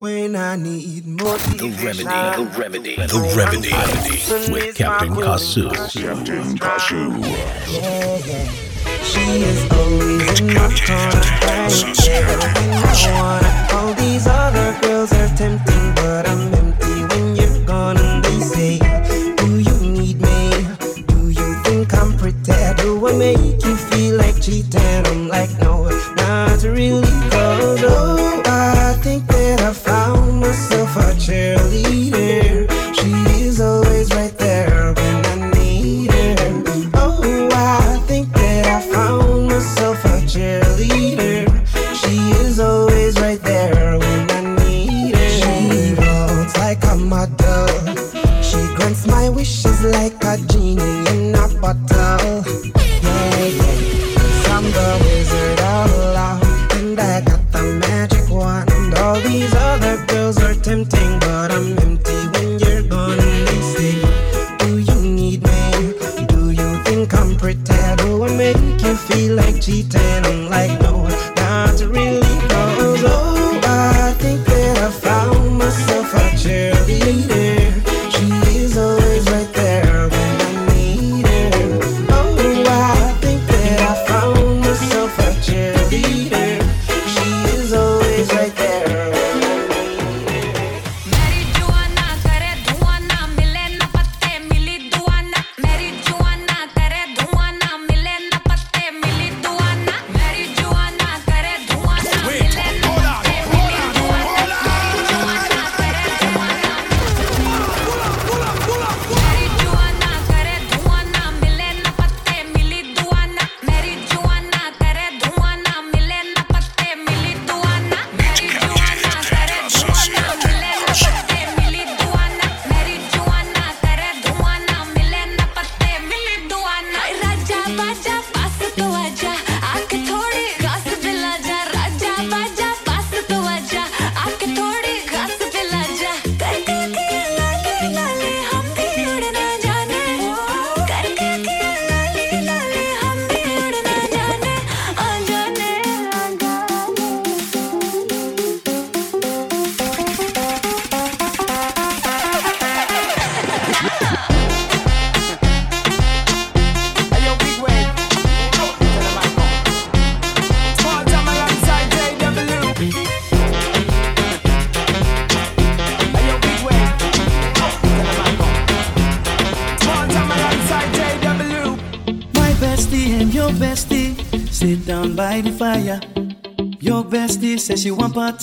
When I need motivation. The remedy, the remedy, the remedy with Captain Kasu. Captain Kasu. Yeah, yeah. She is always in my corner, right I wanna. All these other girls are tempting,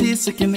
she want parties,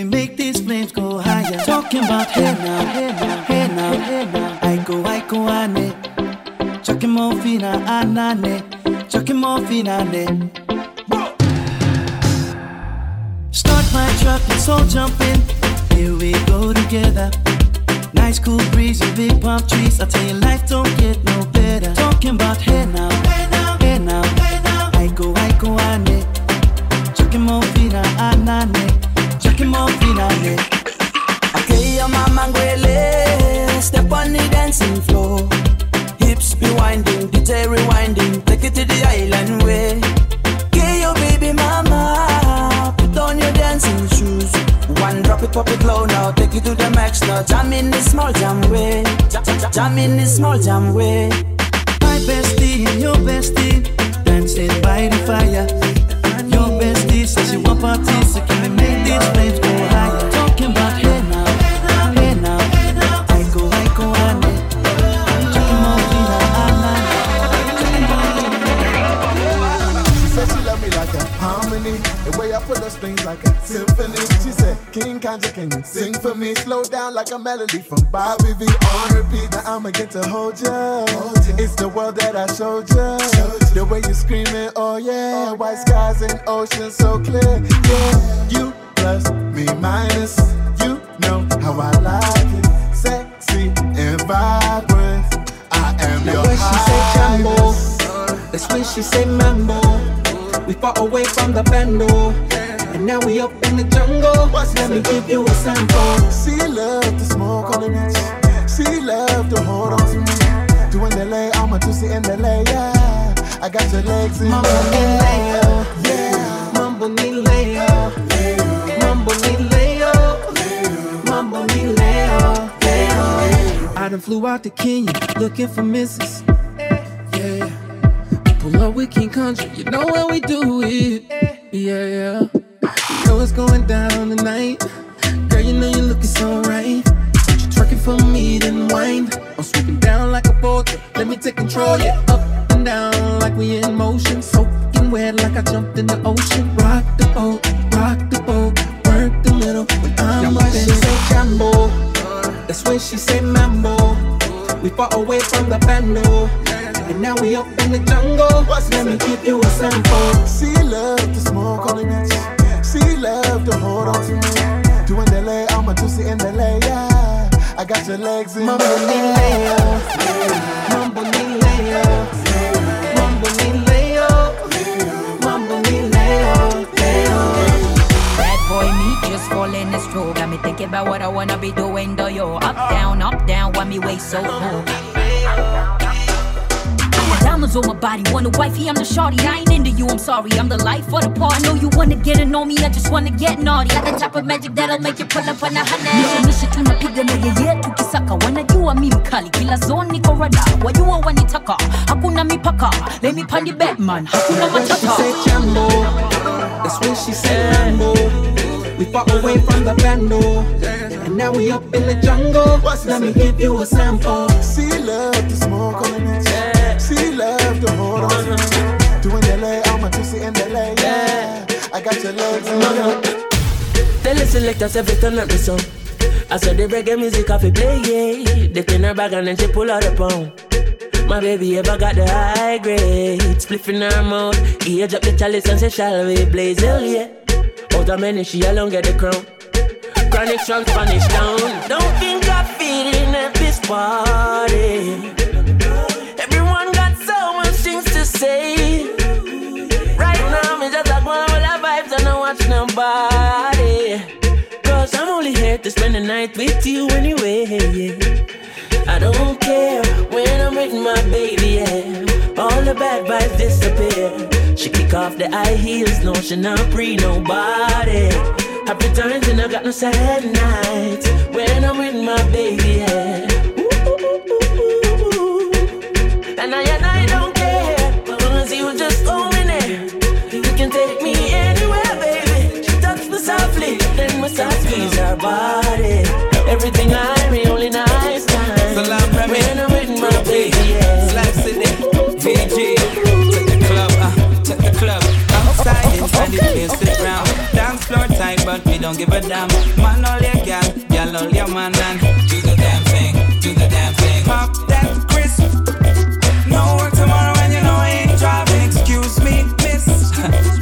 the Jam in the small jam way Jam, jam, jam in the small jam way My bestie and your bestie dancing by the fire. Your bestie says she want parties, so can we make these flames go higher? Talking about hey now, hey now, I go, I go, ane. Chucking more fina, anane. She said she love me like a harmony. The way I put those strings like a symphony. She said, King Kanja, can you sing like a melody from Bobby V on repeat. Now I'ma get to hold ya. It's the world that I showed ya. The way you screaming, oh yeah. White skies and oceans so clear. Yeah, you plus me minus. You know how I like it. Sexy and vibrant. I am Now your when she say highness. that's when she say mambo. We far away from the bando, and now we up in the jungle. What's Let me give you a sample. She love to smoke on the beach. She love to hold on to me. Doing the lay, I'm a juicy in the lay, yeah. I got your legs in Mambo the lay, yeah. Mambo ni lay, Mambo ni lay, Mambo ni lay, I done flew out to Kenya looking for misses. Yeah. Pull up with King Country, you know how we do it. Yeah, yeah. Know it's going down tonight. Girl, you know you're looking so right. You twerking for me, then wine. I'm swooping down like a boat. Let me take control, yeah. Up and down like we in motion. Soaking wet like I jumped in the ocean. Rock the boat, rock the boat. Work the middle when I'm up in say jambo. That's when she say mambo. We far away from the bando. And now we up in the jungle. Let me give you a sample. She love to smoke on the beach. She love oh, to hold on to me. Doing the lay, I'm a juicy in the lay, yeah. I got your legs in Mambo ni leo, mambo just fall in the stroke. Got me thinking about what I wanna be doing. Do yo up down up down? Why me waist so low? Diamonds on my body, want a wifey, I'm the shorty. I ain't into you, I'm sorry. I'm the life for the part. I know you wanna get to know me, I just wanna get naughty. Got the type of magic that'll make you pull up on a honey. Mishe mishe tunapiga na yeye tukisaka, wanajua mi mkali, kila zone niko rada. Wajua wanitaka, hakuna mipaka. Let me pan the Batman, hakuna When she matata. that's when she said mambo. We far away from the bando, and now we up in the jungle. Let me give you a sample. She love to smoke on the She love to hold on to. Doing the uh-huh. lay, I'm a juicy in the lay, yeah. I got your legs in the uh-huh. Tell the selectors every turn up the song. I saw the reggae music off it play, yeah. They in her bag and then she pull out the pound. My baby ever got the high grade. Spliff in her mouth. Age up the chalice and say, shall we blaze? Hell yeah. Out of many, she alone get the crown. Chronic strong Spanish down. Don't think I'm feeling at this party. Say. Right now, me just like one with the vibes and I watch nobody. Cause I'm only here to spend the night with you anyway. I don't care when I'm with my baby, yeah. All the bad vibes disappear. She kick off the high heels, no, she not pre nobody. Happy times and I got no sad nights when I'm with my baby, yeah. Ooh, ooh, ooh, And I and I her body. Everything I only nice time. Salam, Remy. When I'm with my baby, yeah. Slap City, VG, check the club, uh, check the club. Outside, inside the place, sit round. Dance floor tight, but we don't give a damn. Man, all your gal, gal, all your man, and do the damn thing, do the damn thing. Pop that crisp. No work tomorrow, and you know I ain't driving. Excuse me, miss.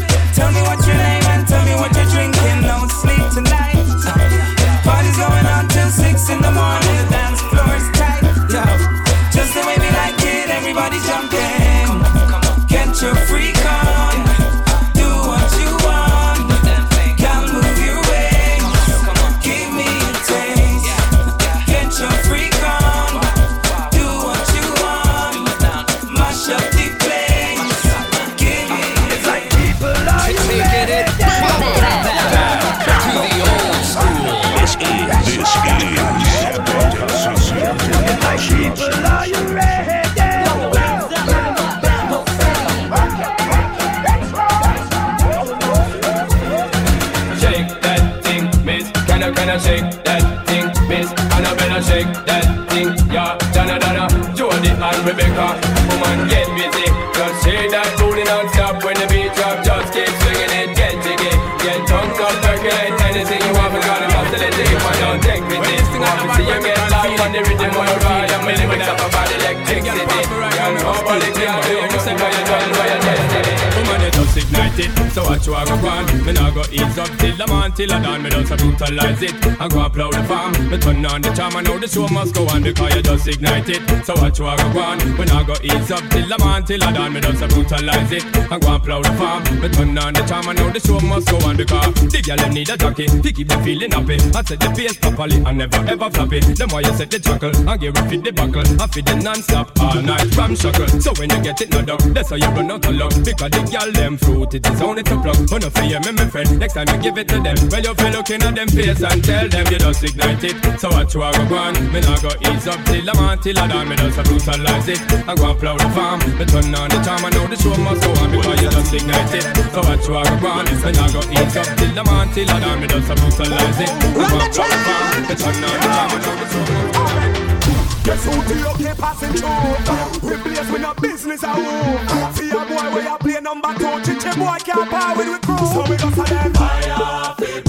I, I shake that thing, miss? Annabella, shake that thing, yeah. Donna, Donna, Jody and Rebecca. Woman, get it. So what you are going Me nah go ease up till I'm on till I done. Me just a brutalize it I go upload the farm. Me turn on the charm I know the show must go on because you just ignite it. So what you are going Me nah go ease up till I'm on till I done. Me just a brutalize it I go upload the farm. Me turn on the charm I know the show must go on because the girl them need a jockey to keep them feeling happy. I set the pace properly I never ever flop it. Them why you set the chuckle I give it fit the buckle. I fit the non-stop all night from shuckle. So when you get it no dog, that's how you run out of luck because the girl them fruit it is only to plug. When you feel me, my friend, next time you give it to them. Well, you feel looking at them face and tell them you just ignite it. So what you are go on? Me nah go ease up till I'm on till I done. Me just a brutalize it. I go and plow the farm. Me turn on the charm. I know the show must go on because you just ignite it. So what you are go on? Me nah go ease up till I'm on till I done. Me just a brutalize it. I go and plow the farm. Me turn on the charm. I know the show must go on. Guess who the okay passing through? Replace with no business at home. See a boy where you play number two. Chiche boy can't power with crew. So we go for them. Fire, fit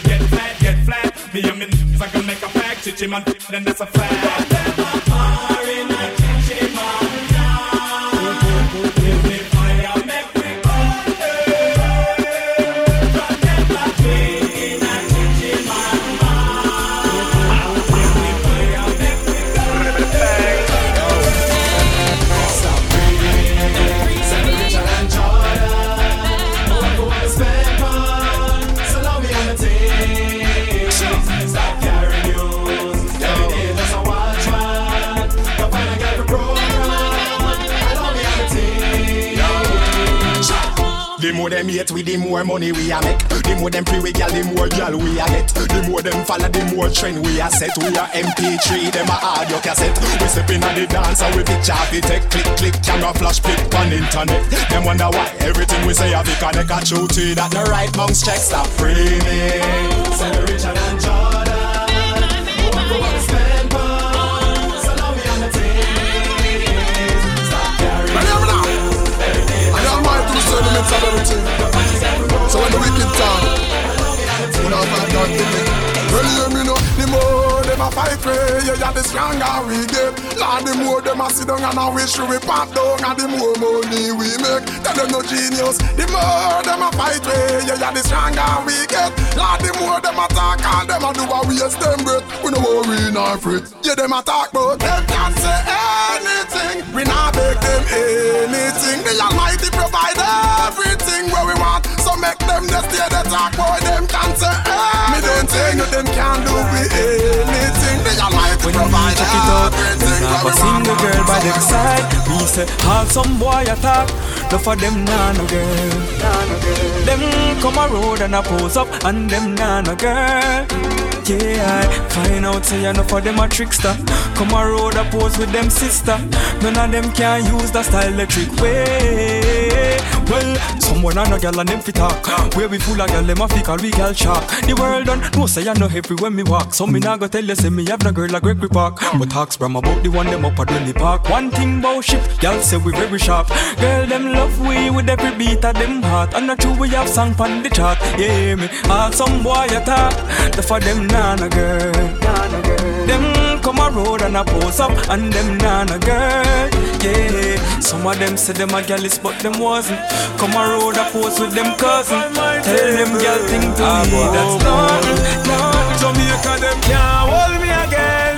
man, then that's a fact. More money we a make. The more them free we gal, the more gal we a get. The more them follow, the more trend we a set. We a MP3, them a audio cassette. We step in the dance and we picture we take click click camera flash pick on internet. Them wonder why everything we say a big connect a true to that the right monks check stop framing. Say the Richard and Jordan. Who go and spend pounds? So now we on the team. Stop carrying. I am mind to the sentiments of everything. So when the wicked talk, you know if I don't think. Well, you me know, the more them a fight for you, yeah, the stronger we get. Lord, the more them a sit down and a wish we pop down, and the more money we make. Tell them no genius. The more them a fight for you, yeah, the stronger we get. Lord, the more them a talk, and them a do a waste them breath. We no worry nor fret. Yeah, them a talk, but them can't say anything. We not beg them anything. The Almighty provide everything where we want. So make them just stay the talk, boy. Them can't say anything. Me don't say no, them can't do we anything. The Almighty When you provide check it out, everything have a we want. single girl by them side. Me say, have some boy attack. No for them nah no girl. Them come a road and a pose up, and them nah no girl. Yeah, find out say enough for them a trickster. Come a road a pose with them sister. None of them can use the style the trick way. Well, someone and a girl and them fit talk. Where we full of girl, them a fi call we girl shark. The world done know say I know every when me walk. So me nah go tell you say me have no girl like Gregory Park. But talks from about the one them up at Dwelly Park. One thing about ship, girl say we very sharp. Girl them love we with every beat of them heart. And not true we have song pon the chart. Yeah me, all some boy attack. The for them nah no girl. Them come a road and a pose up, and them nah no girl. Yeah, some of them say them a gallus, but them wasn't. Come a road a pose with them cousin. Tell them girl thing to ah, me that's nothing, nothing. Jamaica them can't hold me again,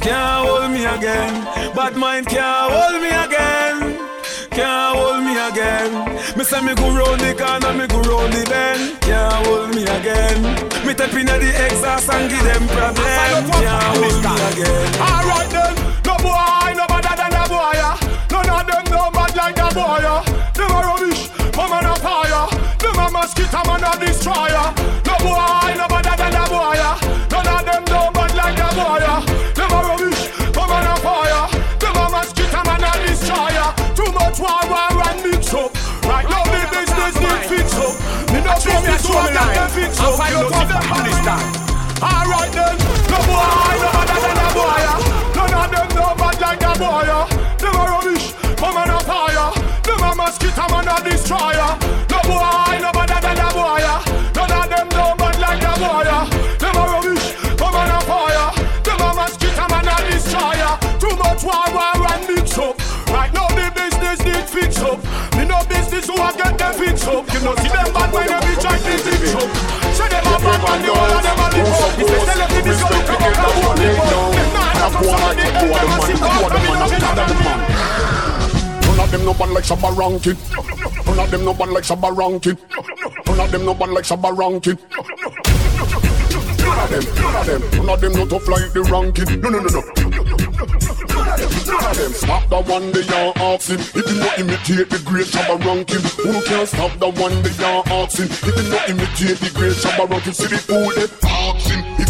can't hold me again. Bad mind can't hold me again, can't hold me again. Me say me go round the corner, me go round the bend, can't hold me again. Me tap inna the exhaust and give them problem, can't hold me again. Alright then, fire. Them a rubbish, my man a fire. Them a mosquito, man a destroyer. No boy, no better than a boy. None of them no bad like a boy. Them a rubbish, my man a fire. Them a mosquito, man a destroyer. Too much war, war and mix up. Right now the business need fix up. Me no business who a get them fix up. You know see them bad when every try to fix up. Say them a bad man, the whole of them a live up. If they sell them, they discover come up, they won't. None them no bad like Shabba Rankin. None of them no bad like Shabba Rankin. None of them no bad like Shabba Rankin. None of them, none of them, none of them no tough like the ranking. No, no, no, no. Them stop the one they are asking. If you not imitate the great Shabba ranking, who can stop the one they are asking? If you not imitate the great Shabba ranking, see the fool they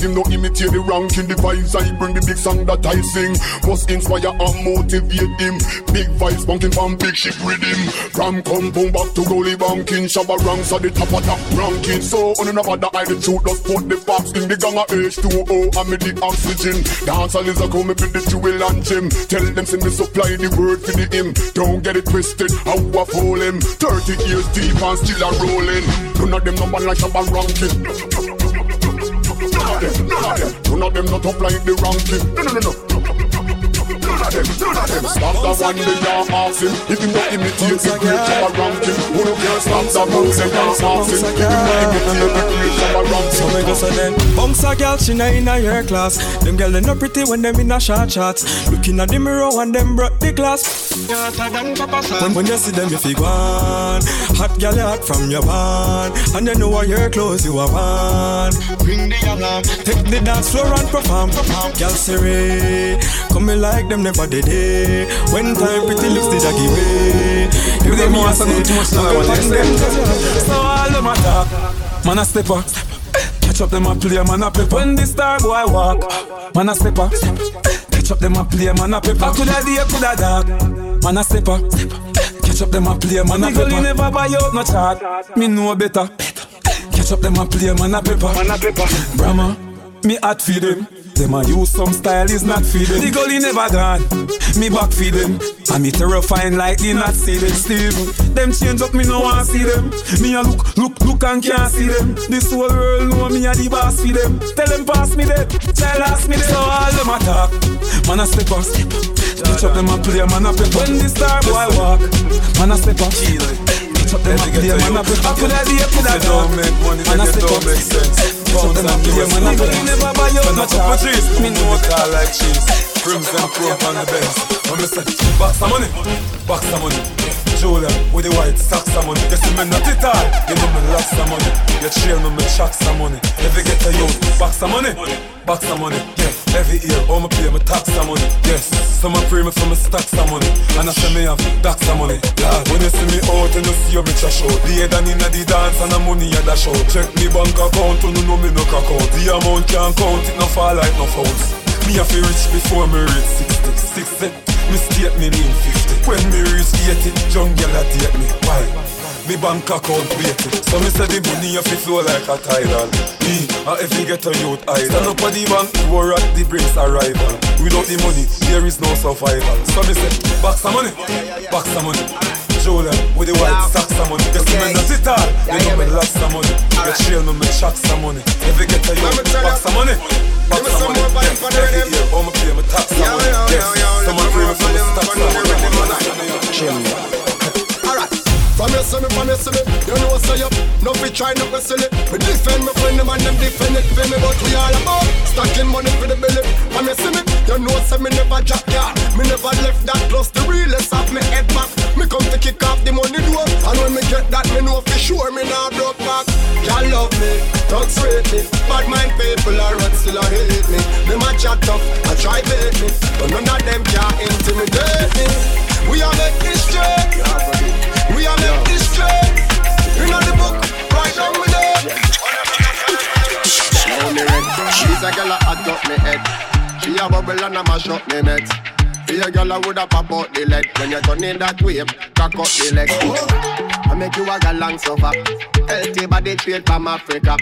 you not imitate the ranking, vibes I bring the big song that I sing must inspire and motivate him. Big vibes bunking from big ship rhythm. From compound back to goalie banking, Shabba ranks at the top of that ranking. So on another that I the truth, just put the box in the gang of H2O and me the oxygen. Dance is a come me with the jewel and gym. Tell them send me supply the word for the him. Don't get it twisted, how I fool him. 30 years deep and still a rolling. None of them no man like Shabba ranking. Them, none of them, none of them not up like the ranking. No, no, no, no. Of them, none of them. Stop the one they are asking. If you not imitate the great Shabba ranking, who no can stop the bounce they are asking. If you not imitate the great Shabba ranking. So me go say then Bunks a gal, she not in a your class Them gal they not pretty when them in a short shots Looking at the mirror and them broke the glass. When, when you see them if you go on Hot gal hot from your band. And you know what your clothes you have on Bring the alarm. Take the dance floor and perform. Gal Siri. Come me like them never did it When time pretty looks did I give it You them want to too much now I want to So all them attack Man a stepper Catch up them a play, man a pepper. When the star boy walk, man a stepper. Catch up them a play, man a pepper. Coulda day, coulda dark, man a stepper. Catch up them a play, man a pepper. Me never buy out no chart, me know better. Catch up them a play, man a pepper. Man a pepper. Brahma, me hot feed them. Them a use some style is not feeding. The gully never gone. Me back feed them. And me terrifying like the not see them. Steven, them change up me no want see them. Me a look, look, look and can't see them. This whole world know me a the boss for them. Tell them pass me that. Tell ask me that. So all them attack. Man a step up. Catch up them a play, man a pep. When the star boy walk, man a step up. Catch up them a play, man a pep. I coulda be, I coulda don't make money, Man a step up. Sense. Catch up them a play, man a pep. Never buy out no chart. Me know it all like cheese. Brims and chrome on the bench. When me say, box some money, box some money. Julia with the white socks some money. You see me not it all. You know me lots some money. You trail me, me chuck some money. If you get a youth, box some money, box some money. Yeah, every year, all me pay my tax some money. Yes, some a pray me for me stack some money. And I say me have tax some money. Lord, when you see me out you see your bitch a show. The head and inna the dance and the money at the show. Check me bank account, you know me no crack out. The amount can't count, it no fall like no fouls. Me a fi rich before me reach 60 60 eh? Me state me mean 50 When me reach 80 Jungle a date me Why? Me bank account weighted So me say the money a fi flow like a tidal Me a if you get a youth idol Stand up at the bank War at the brinks arrival Without the money There is no survival So me say Box some money Box some money Julia with the white socks some money You see me not it all You know me lost some money You trail me me chuck some money If you get a youth Box some money Box some money Yes, every year All me pay me tax some money Yes, someone pray me for me stack some money Alright. From you see me, from you see me, you know say up. No fi try, no go silly. Me defend me friend them and them defend it for me, but we all about stacking money for the belly. From you see me, you know say me never drop yard. Me never left that plus the realest of me head back. Me come to kick off the money door, and when me get that, me know for sure me not broke back. Y'all love me, thugs rate me, bad mind people are run still a hate me. Them a chat tough, I try bait me, but none of them can intimidate me. We are make this straight. We are make straight. You know the book, right down with it. Show me. She's a girl hot up me head. She a bubble and a mash up me net. Be a girl a woulda pop out the leg when you turn in that way, cock up the leg. I make you a galang suffer. Healthy body straight from Africa.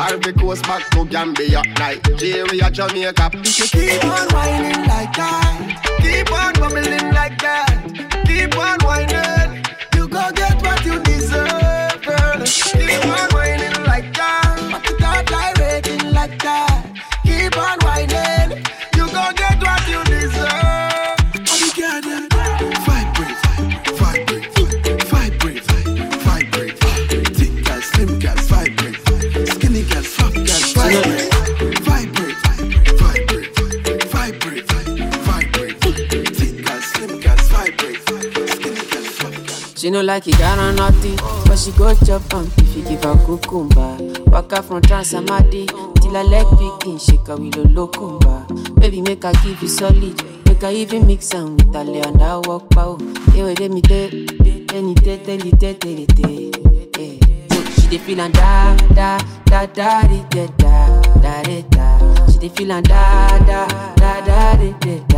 Ivory Coast back to Gambia, Nigeria, Jamaica. If you keep on whining like that, keep on bubbling like that, keep on whining, you go get what you deserve, girl. Keep on whining no like it, got on naughty. But she go chop am if you give her cucumber. Waka from Transamadi till her leg begin shake her with a locumba. Baby, make her give you solid. Make her even mix am with her lay and her walk pow. Hey, wait, me you tell, tell you tell. Eh. So she dey feel and da da da da da da da da da. She dey feel and da da da da da da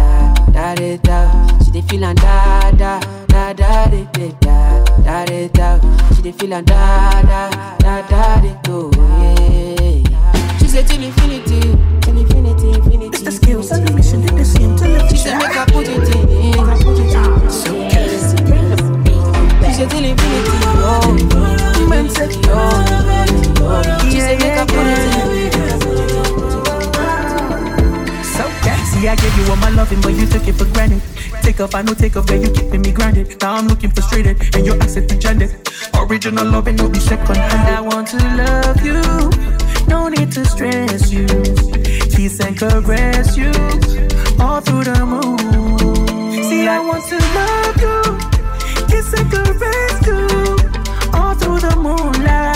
da da da. She dey feel and da da da da da da da da da. She dey feel and da da da da di, oh yeah. She say till infinity, till infinity, infinity. It's the skills and the mission the same till She say make her put it in, put it in. So She say till infinity, oh. Man say, oh, oh. She say make her put it I gave you all my loving, but you took it for granted. Take off, I know take off, girl, you keeping me grounded. Now I'm looking frustrated, and your accent degenerated. Original loving, no be second hand. I want to love you, no need to stress you. Kiss and caress you all through the moon. See, I want to love you, kiss and caress you all through the moonlight,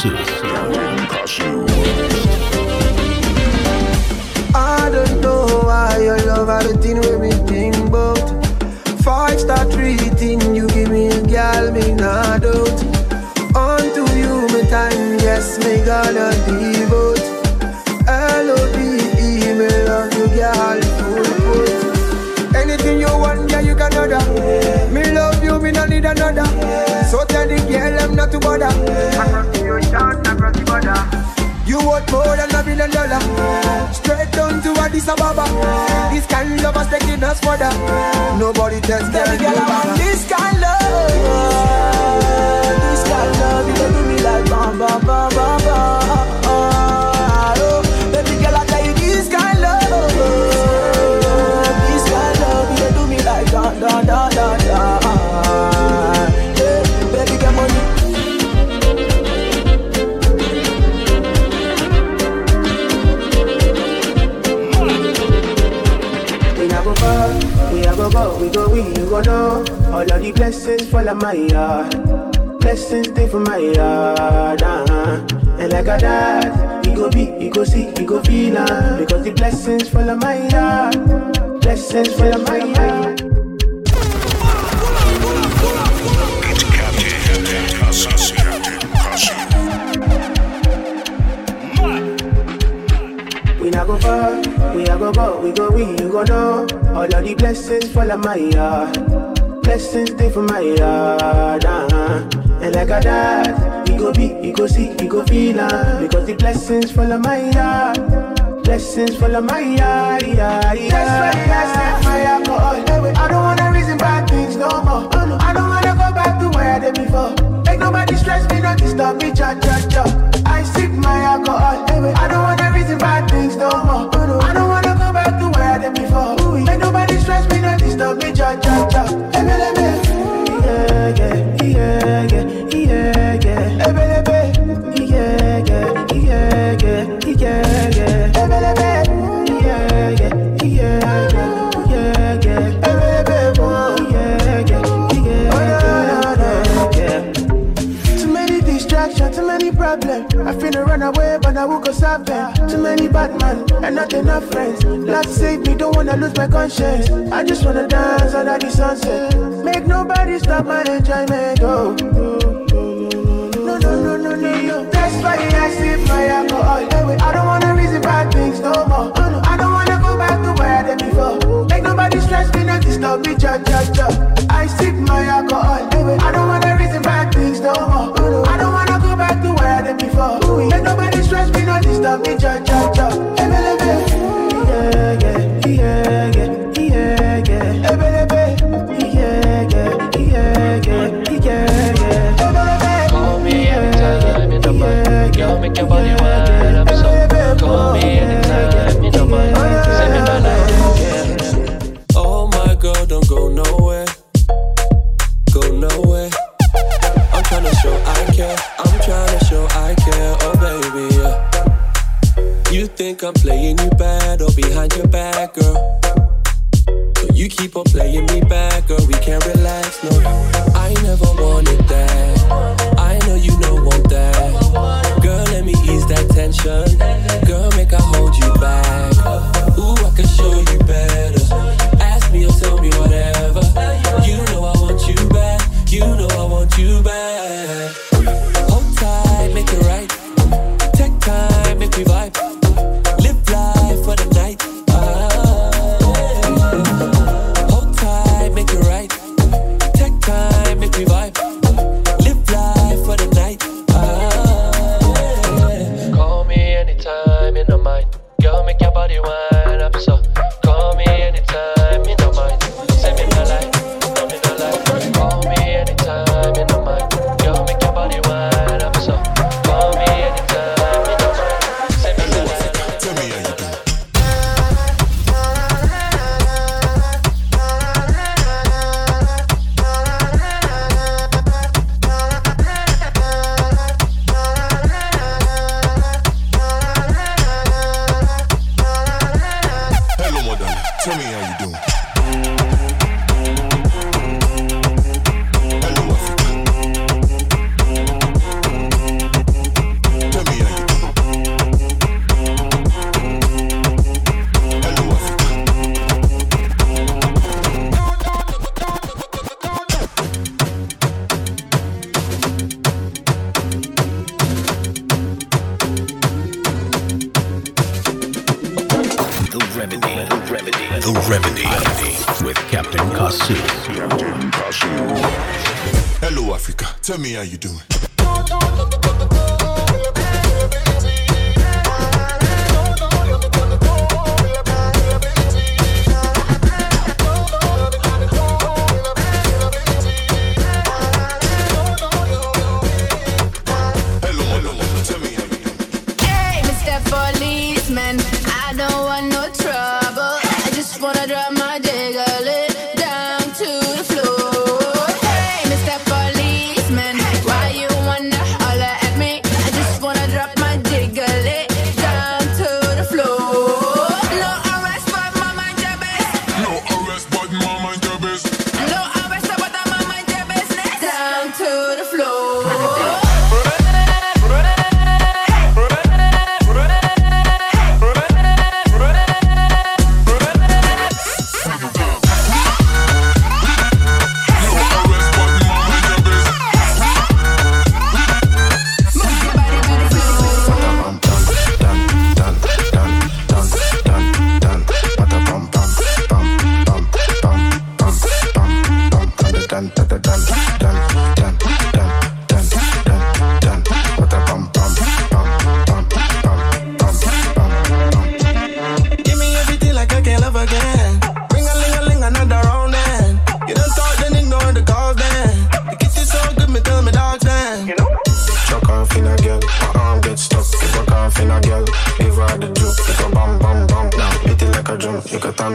Captain Ababa. This kind of love is taking us further. Nobody tells them girl, want this kind love. This kind love, you do me like bam bam bam bam. We go we, go know. All of the blessings fall on my yard. Blessings stay for my yard. Uh-huh. And like a dad, you go be, you go see, you go feel uh, Because the blessings fall on my yard. Blessings fall on my yard. Go go, we go we, you go know. All of the blessings fall on my yard. Blessings stay for my yard. Uh-huh. And like a dad, you go be, you go see, you go feel uh, Because the blessings fall on my yard. Blessings full of my eye, eye. That's why I sip my alcohol. I don't wanna reason bad things no more. I don't wanna go back to where I did before. Make nobody stress me, not disturb me, cha cha cha. I sip my alcohol. I don't wanna reason bad things no more. Before. Make nobody stress me, not disturb me, cha cha cha. Run away, but I will go solve. Too many bad men and not enough friends. Lord save me, don't wanna lose my conscience. I just wanna dance under the sunset. Make nobody stop my enjoyment. Oh. No, no, no, no, no. That's why I sip my alcohol. I don't wanna reason bad things no more. Oh, no. I don't wanna go back to where I did before. Make nobody stress me, not disturb me, cha cha cha. I sip my alcohol. I don't wanna reason bad things no more. Oh, no. I don't wanna to where I did before. Make nobody stress me, not disturb me, cha cha cha. You Captain Kasu. Captain. Hello, Africa. Tell me how you doing.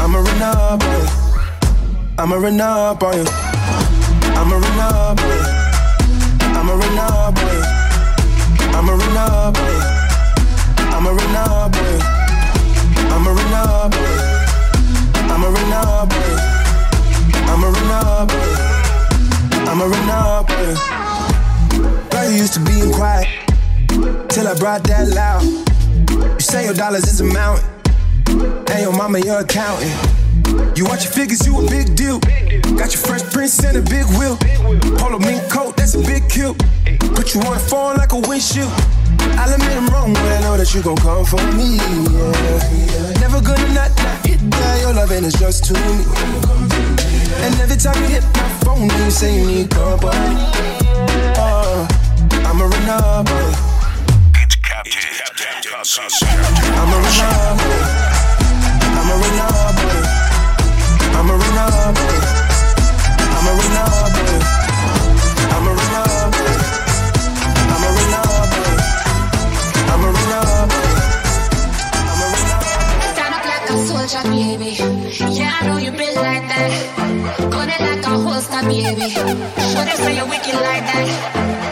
I'ma run up on you. I'ma run up on you. I'ma run up on you. I'ma run up on you. I'ma run up on you. I'ma run up on you. I'ma run up on you. I'ma run up on you. I'ma run up on you. I'ma run up on you. Girl, you used to being quiet till I brought that loud. You say your dollars is a mountain, and your mama your accountant. You watch your figures, you a big deal. Got your fresh prince and a big wheel. Polo mink coat, that's a big kill. Put you on the phone like a windshield. I'll admit I'm wrong, but I know that you gon' come for me. Yeah. Never gonna not, not hit that. Your loving is just too me. And every time you hit my phone, you say you need company. Oh, I'ma run up on you. I'ma I'm a runner, boy. Eh. I'm a runner, boy. Eh. I'm a runner, boy. Eh. I'm a runner, boy. I'm a runner, boy. I'm a runner. Stand up like a soldier, baby. Yeah, I know you been like that. Gun it like a holster, baby. Show them say you're wicked like that.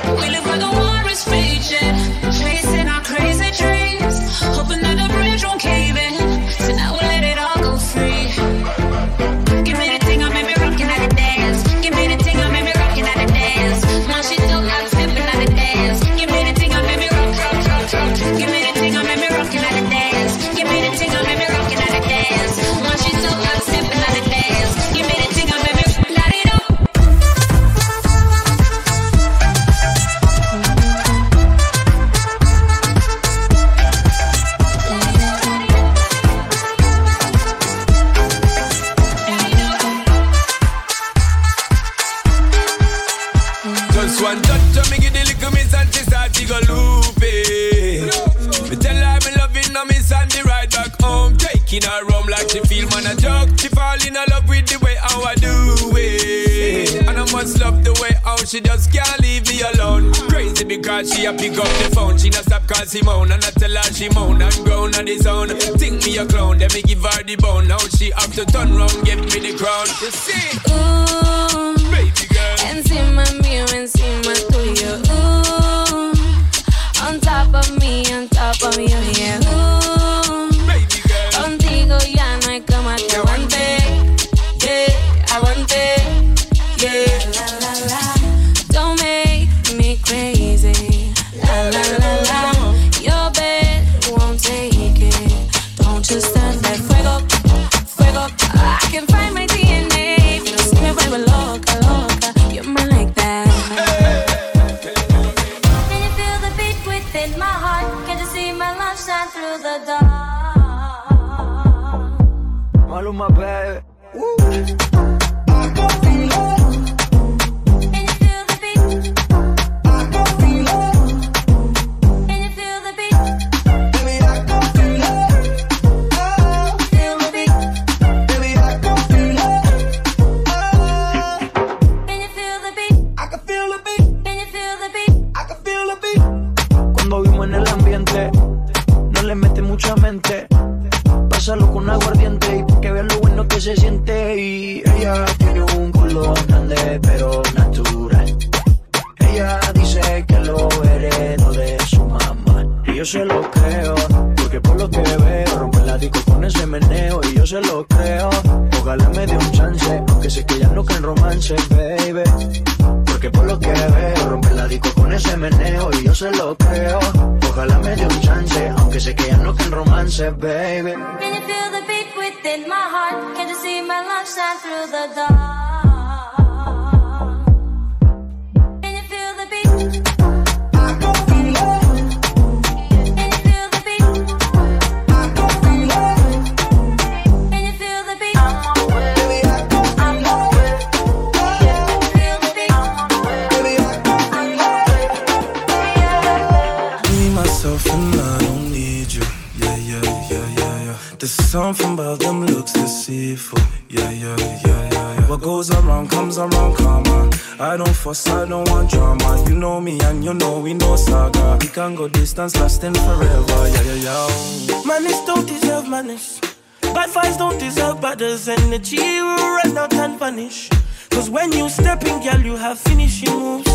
There's something about them looks deceitful. Yeah, yeah, yeah, yeah, yeah. What goes around comes around, come on. I don't fuss, I don't want drama. You know me and you know we know saga. We can go distance lasting forever. Yeah, yeah, yeah. Manners don't deserve manners. Bad vibes don't deserve badders. Energy will run out and vanish. Cause when you step in, girl, you have finishing moves.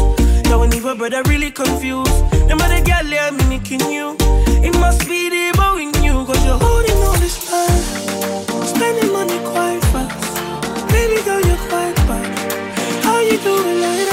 Now when even brother really confused. Them other girl, they're mimicking you. It must be the bow you, cause you're holding all this man. Spending money quite fast. Baby girl, you're quite bad. How you doing like?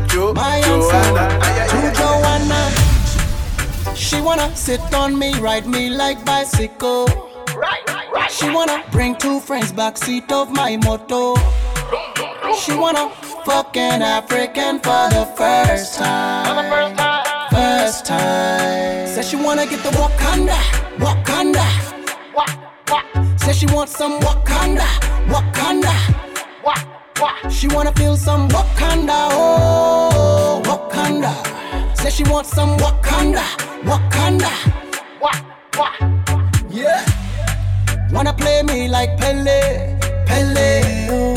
to my To Joanna. She wanna sit on me, ride me like bicycle. She wanna bring two friends back seat of my moto. She wanna fuck an African for the first time. First time. Says she wanna get the Wakanda, Wakanda. Says she wants some Wakanda, Wakanda. Wakanda. She wanna feel some Wakanda, oh Wakanda. Says she wants some Wakanda, Wakanda. Wah, wah. Yeah. Wanna play me like Pele, Pele. Oh.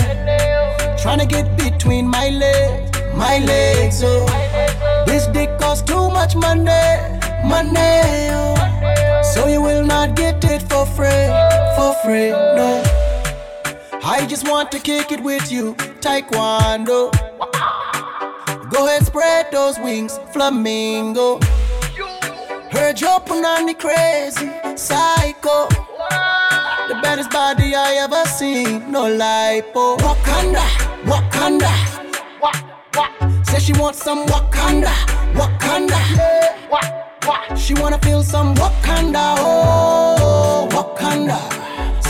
Tryna get between my legs, my legs. Oh. This dick costs too much money, money. Oh. So you will not get it for free, for free. No. I just want to kick it with you, Taekwondo. Go ahead, spread those wings, flamingo. Heard your punani crazy, psycho. The baddest body I ever seen, no lipo. Wakanda, Wakanda. Say she wants some Wakanda, Wakanda. She wanna feel some Wakanda, oh Wakanda.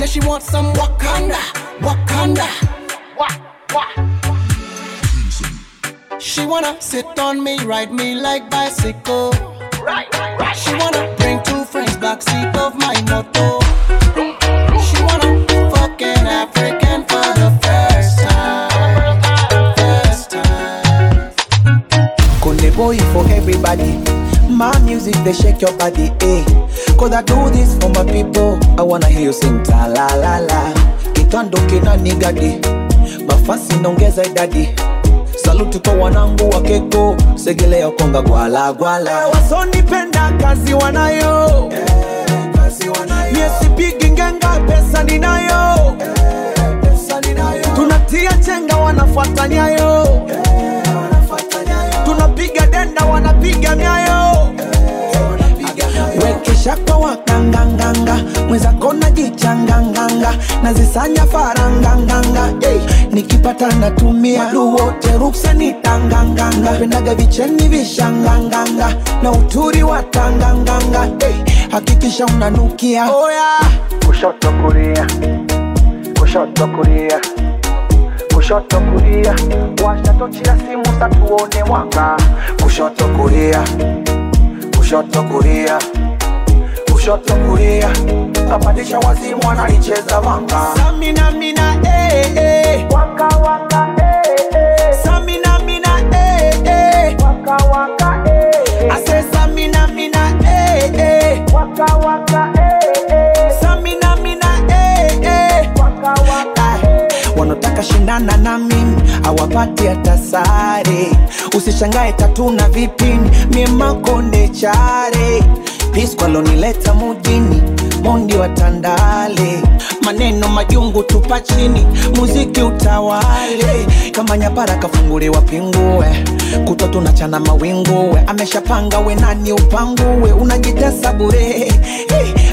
Say she wants some Wakanda, Wakanda. She wanna sit on me, ride me like bicycle. She wanna bring two friends backseat of my moto. She wanna fuck an African for the first time. First time. Kunde boy for everybody. My music they shake your body, eh? Cause I do this for my people. I wanna hear you sing ta la la la. Kitando kina nigadi, mafasi naongeza idadi. Saluti kwa wanangu wa keko, segelea konga gwala gwala. Wasonipenda kazi wanayo, Yesipigi ngenga pesa nazisanya faranganganga, hey, nikipata natumia luwote wote ruksa nitanganganga, pendaga vicheni vishanganganga, na uturi wa tanganganga, hey, hakikisha unanukia. Oh, simu za tuone mwanga. Kushoto kapandisha wazimu wanalicheza vanga Samina mina eh eh. Waka waka eh eh. Samina mina eh eh. Waka waka eh I say Samina mina eh eh. Waka waka eh eh. Samina mina eh eh. Waka waka wanataka shindana na mimi awapati atasare usishangae tatuna vipini miemakonde chare. Piskwalonileta mujini mondi wa maneno majungu tupa chini muziki utawale. Kama nyapara kafunguliwa pingue kutwa tunachana mawinguwe ameshapanga we nani upanguwe unajitesa bure.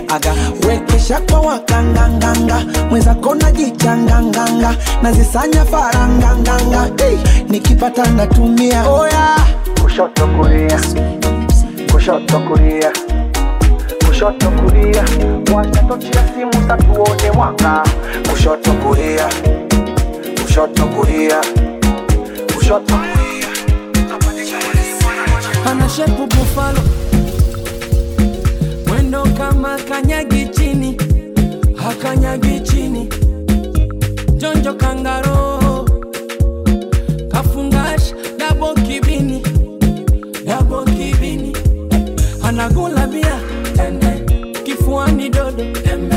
Aga wekesha kwa wakanganganga. Mwenzako najichanganganga nazisanya faranganganga. Hey, nikipata natumia oh, yeah. kushoto kulia. Kushoto kulia kushoto kulia. Tochi simu za tuone mwanga. Kushoto kulia. Kushoto kulia. Kushoto kulia. Bufalo mwendo kama kanyagi chini. Hakanyagi chini. Jonjo kangaro. Kafungash dabo kibini. Dabo kibini. Anagula bia kifuani dodo.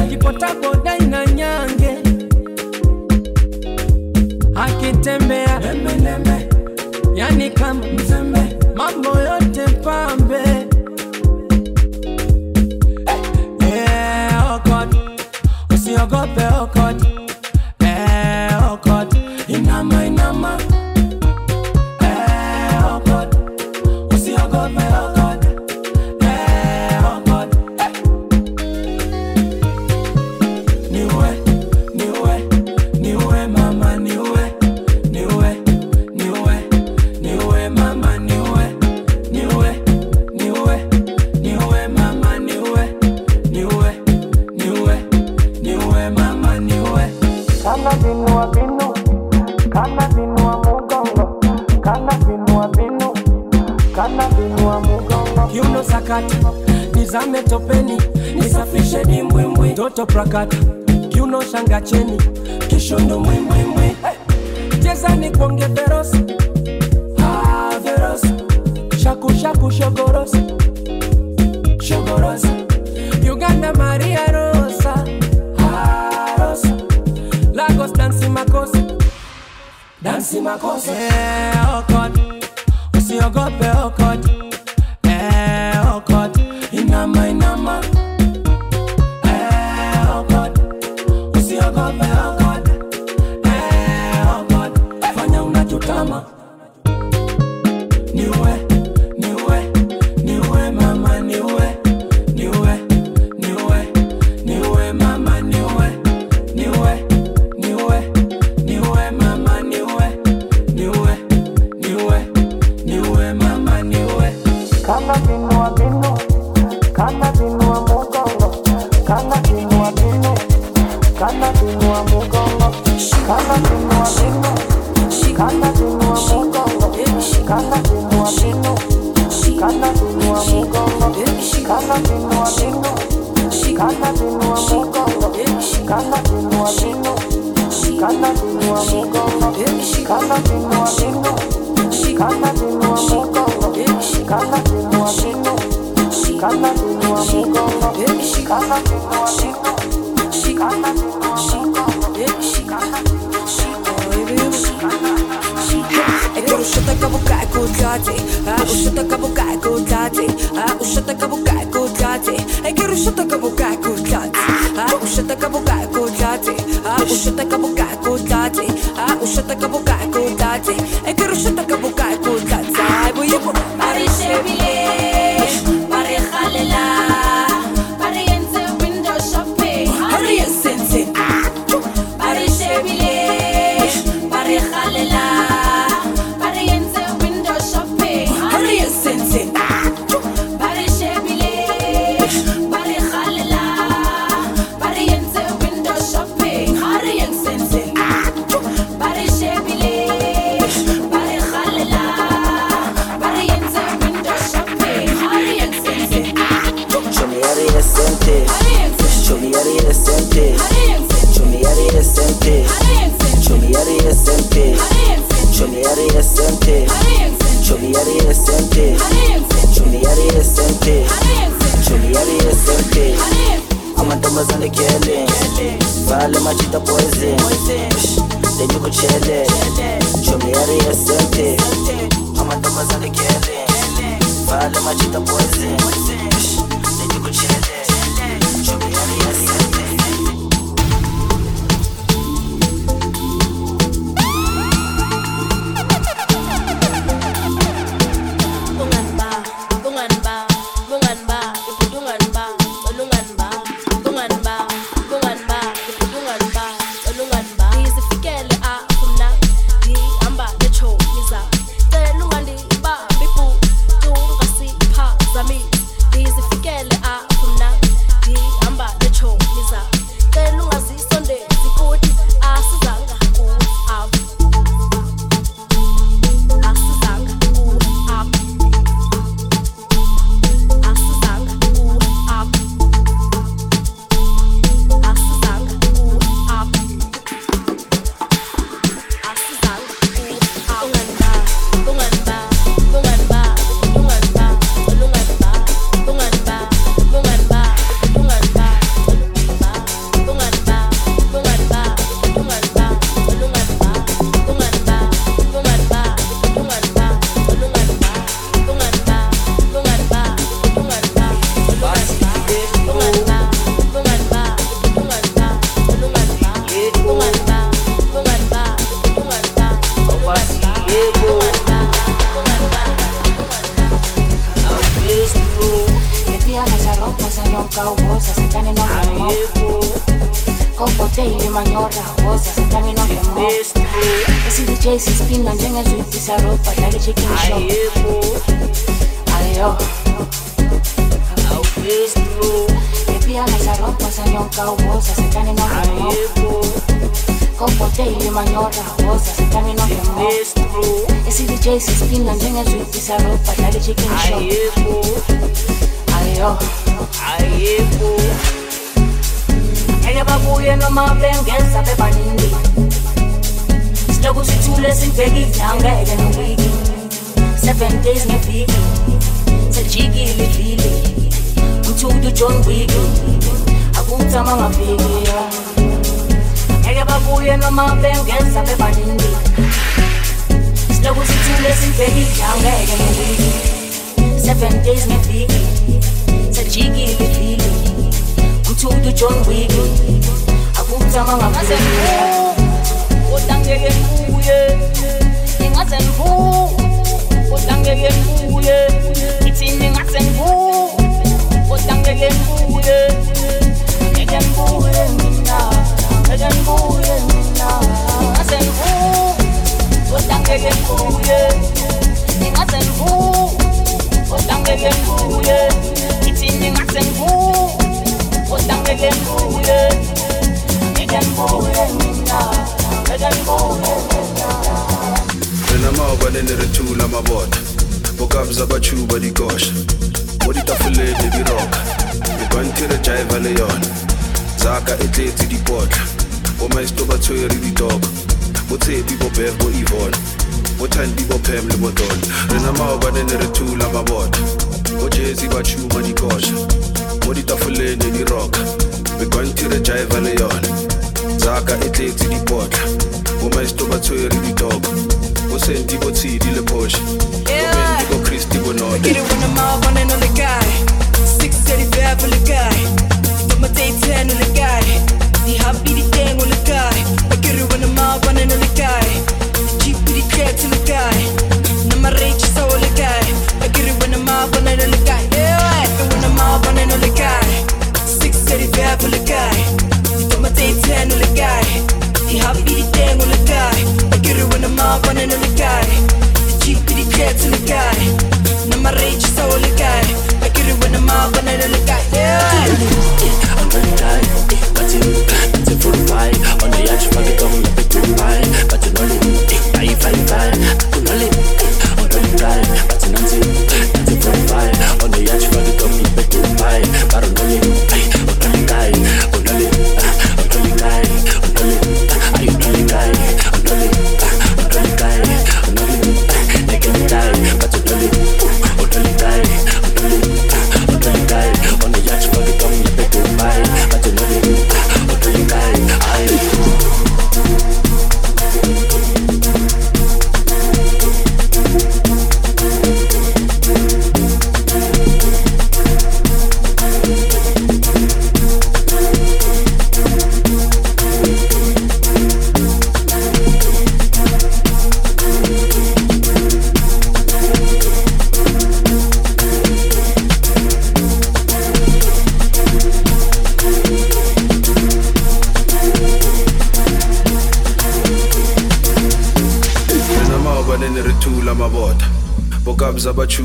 Kipotaboda ina nyange. Akitembea. Yani kama mzembe mambo yote pambe. Eh, okot usiogope okot makosa yeah, oh God. Usiogope oh God. Yeah, oh God. Inama, inama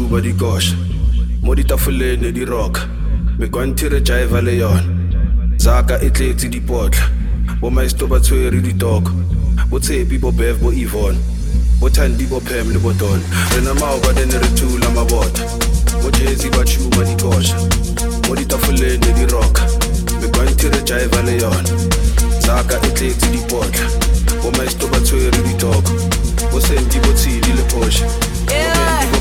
body gosh. Mo ditafoleng di rock. Me megwantire jaiva le yona. Zaka e di dipotla. Bo maesto ba tshwere ditoko bo tshepi bo bev bo evone bo thandi bo pam le bo don. Rena maoba ne re thula mabota. Mo jesi ba tshuma dikosha mo ditafoleng di rock. Me megwantire jaiva le yona. Zaka e di dipotla. Bo maesto ba tshwere ditoko bo sendi bo tshidi le phosha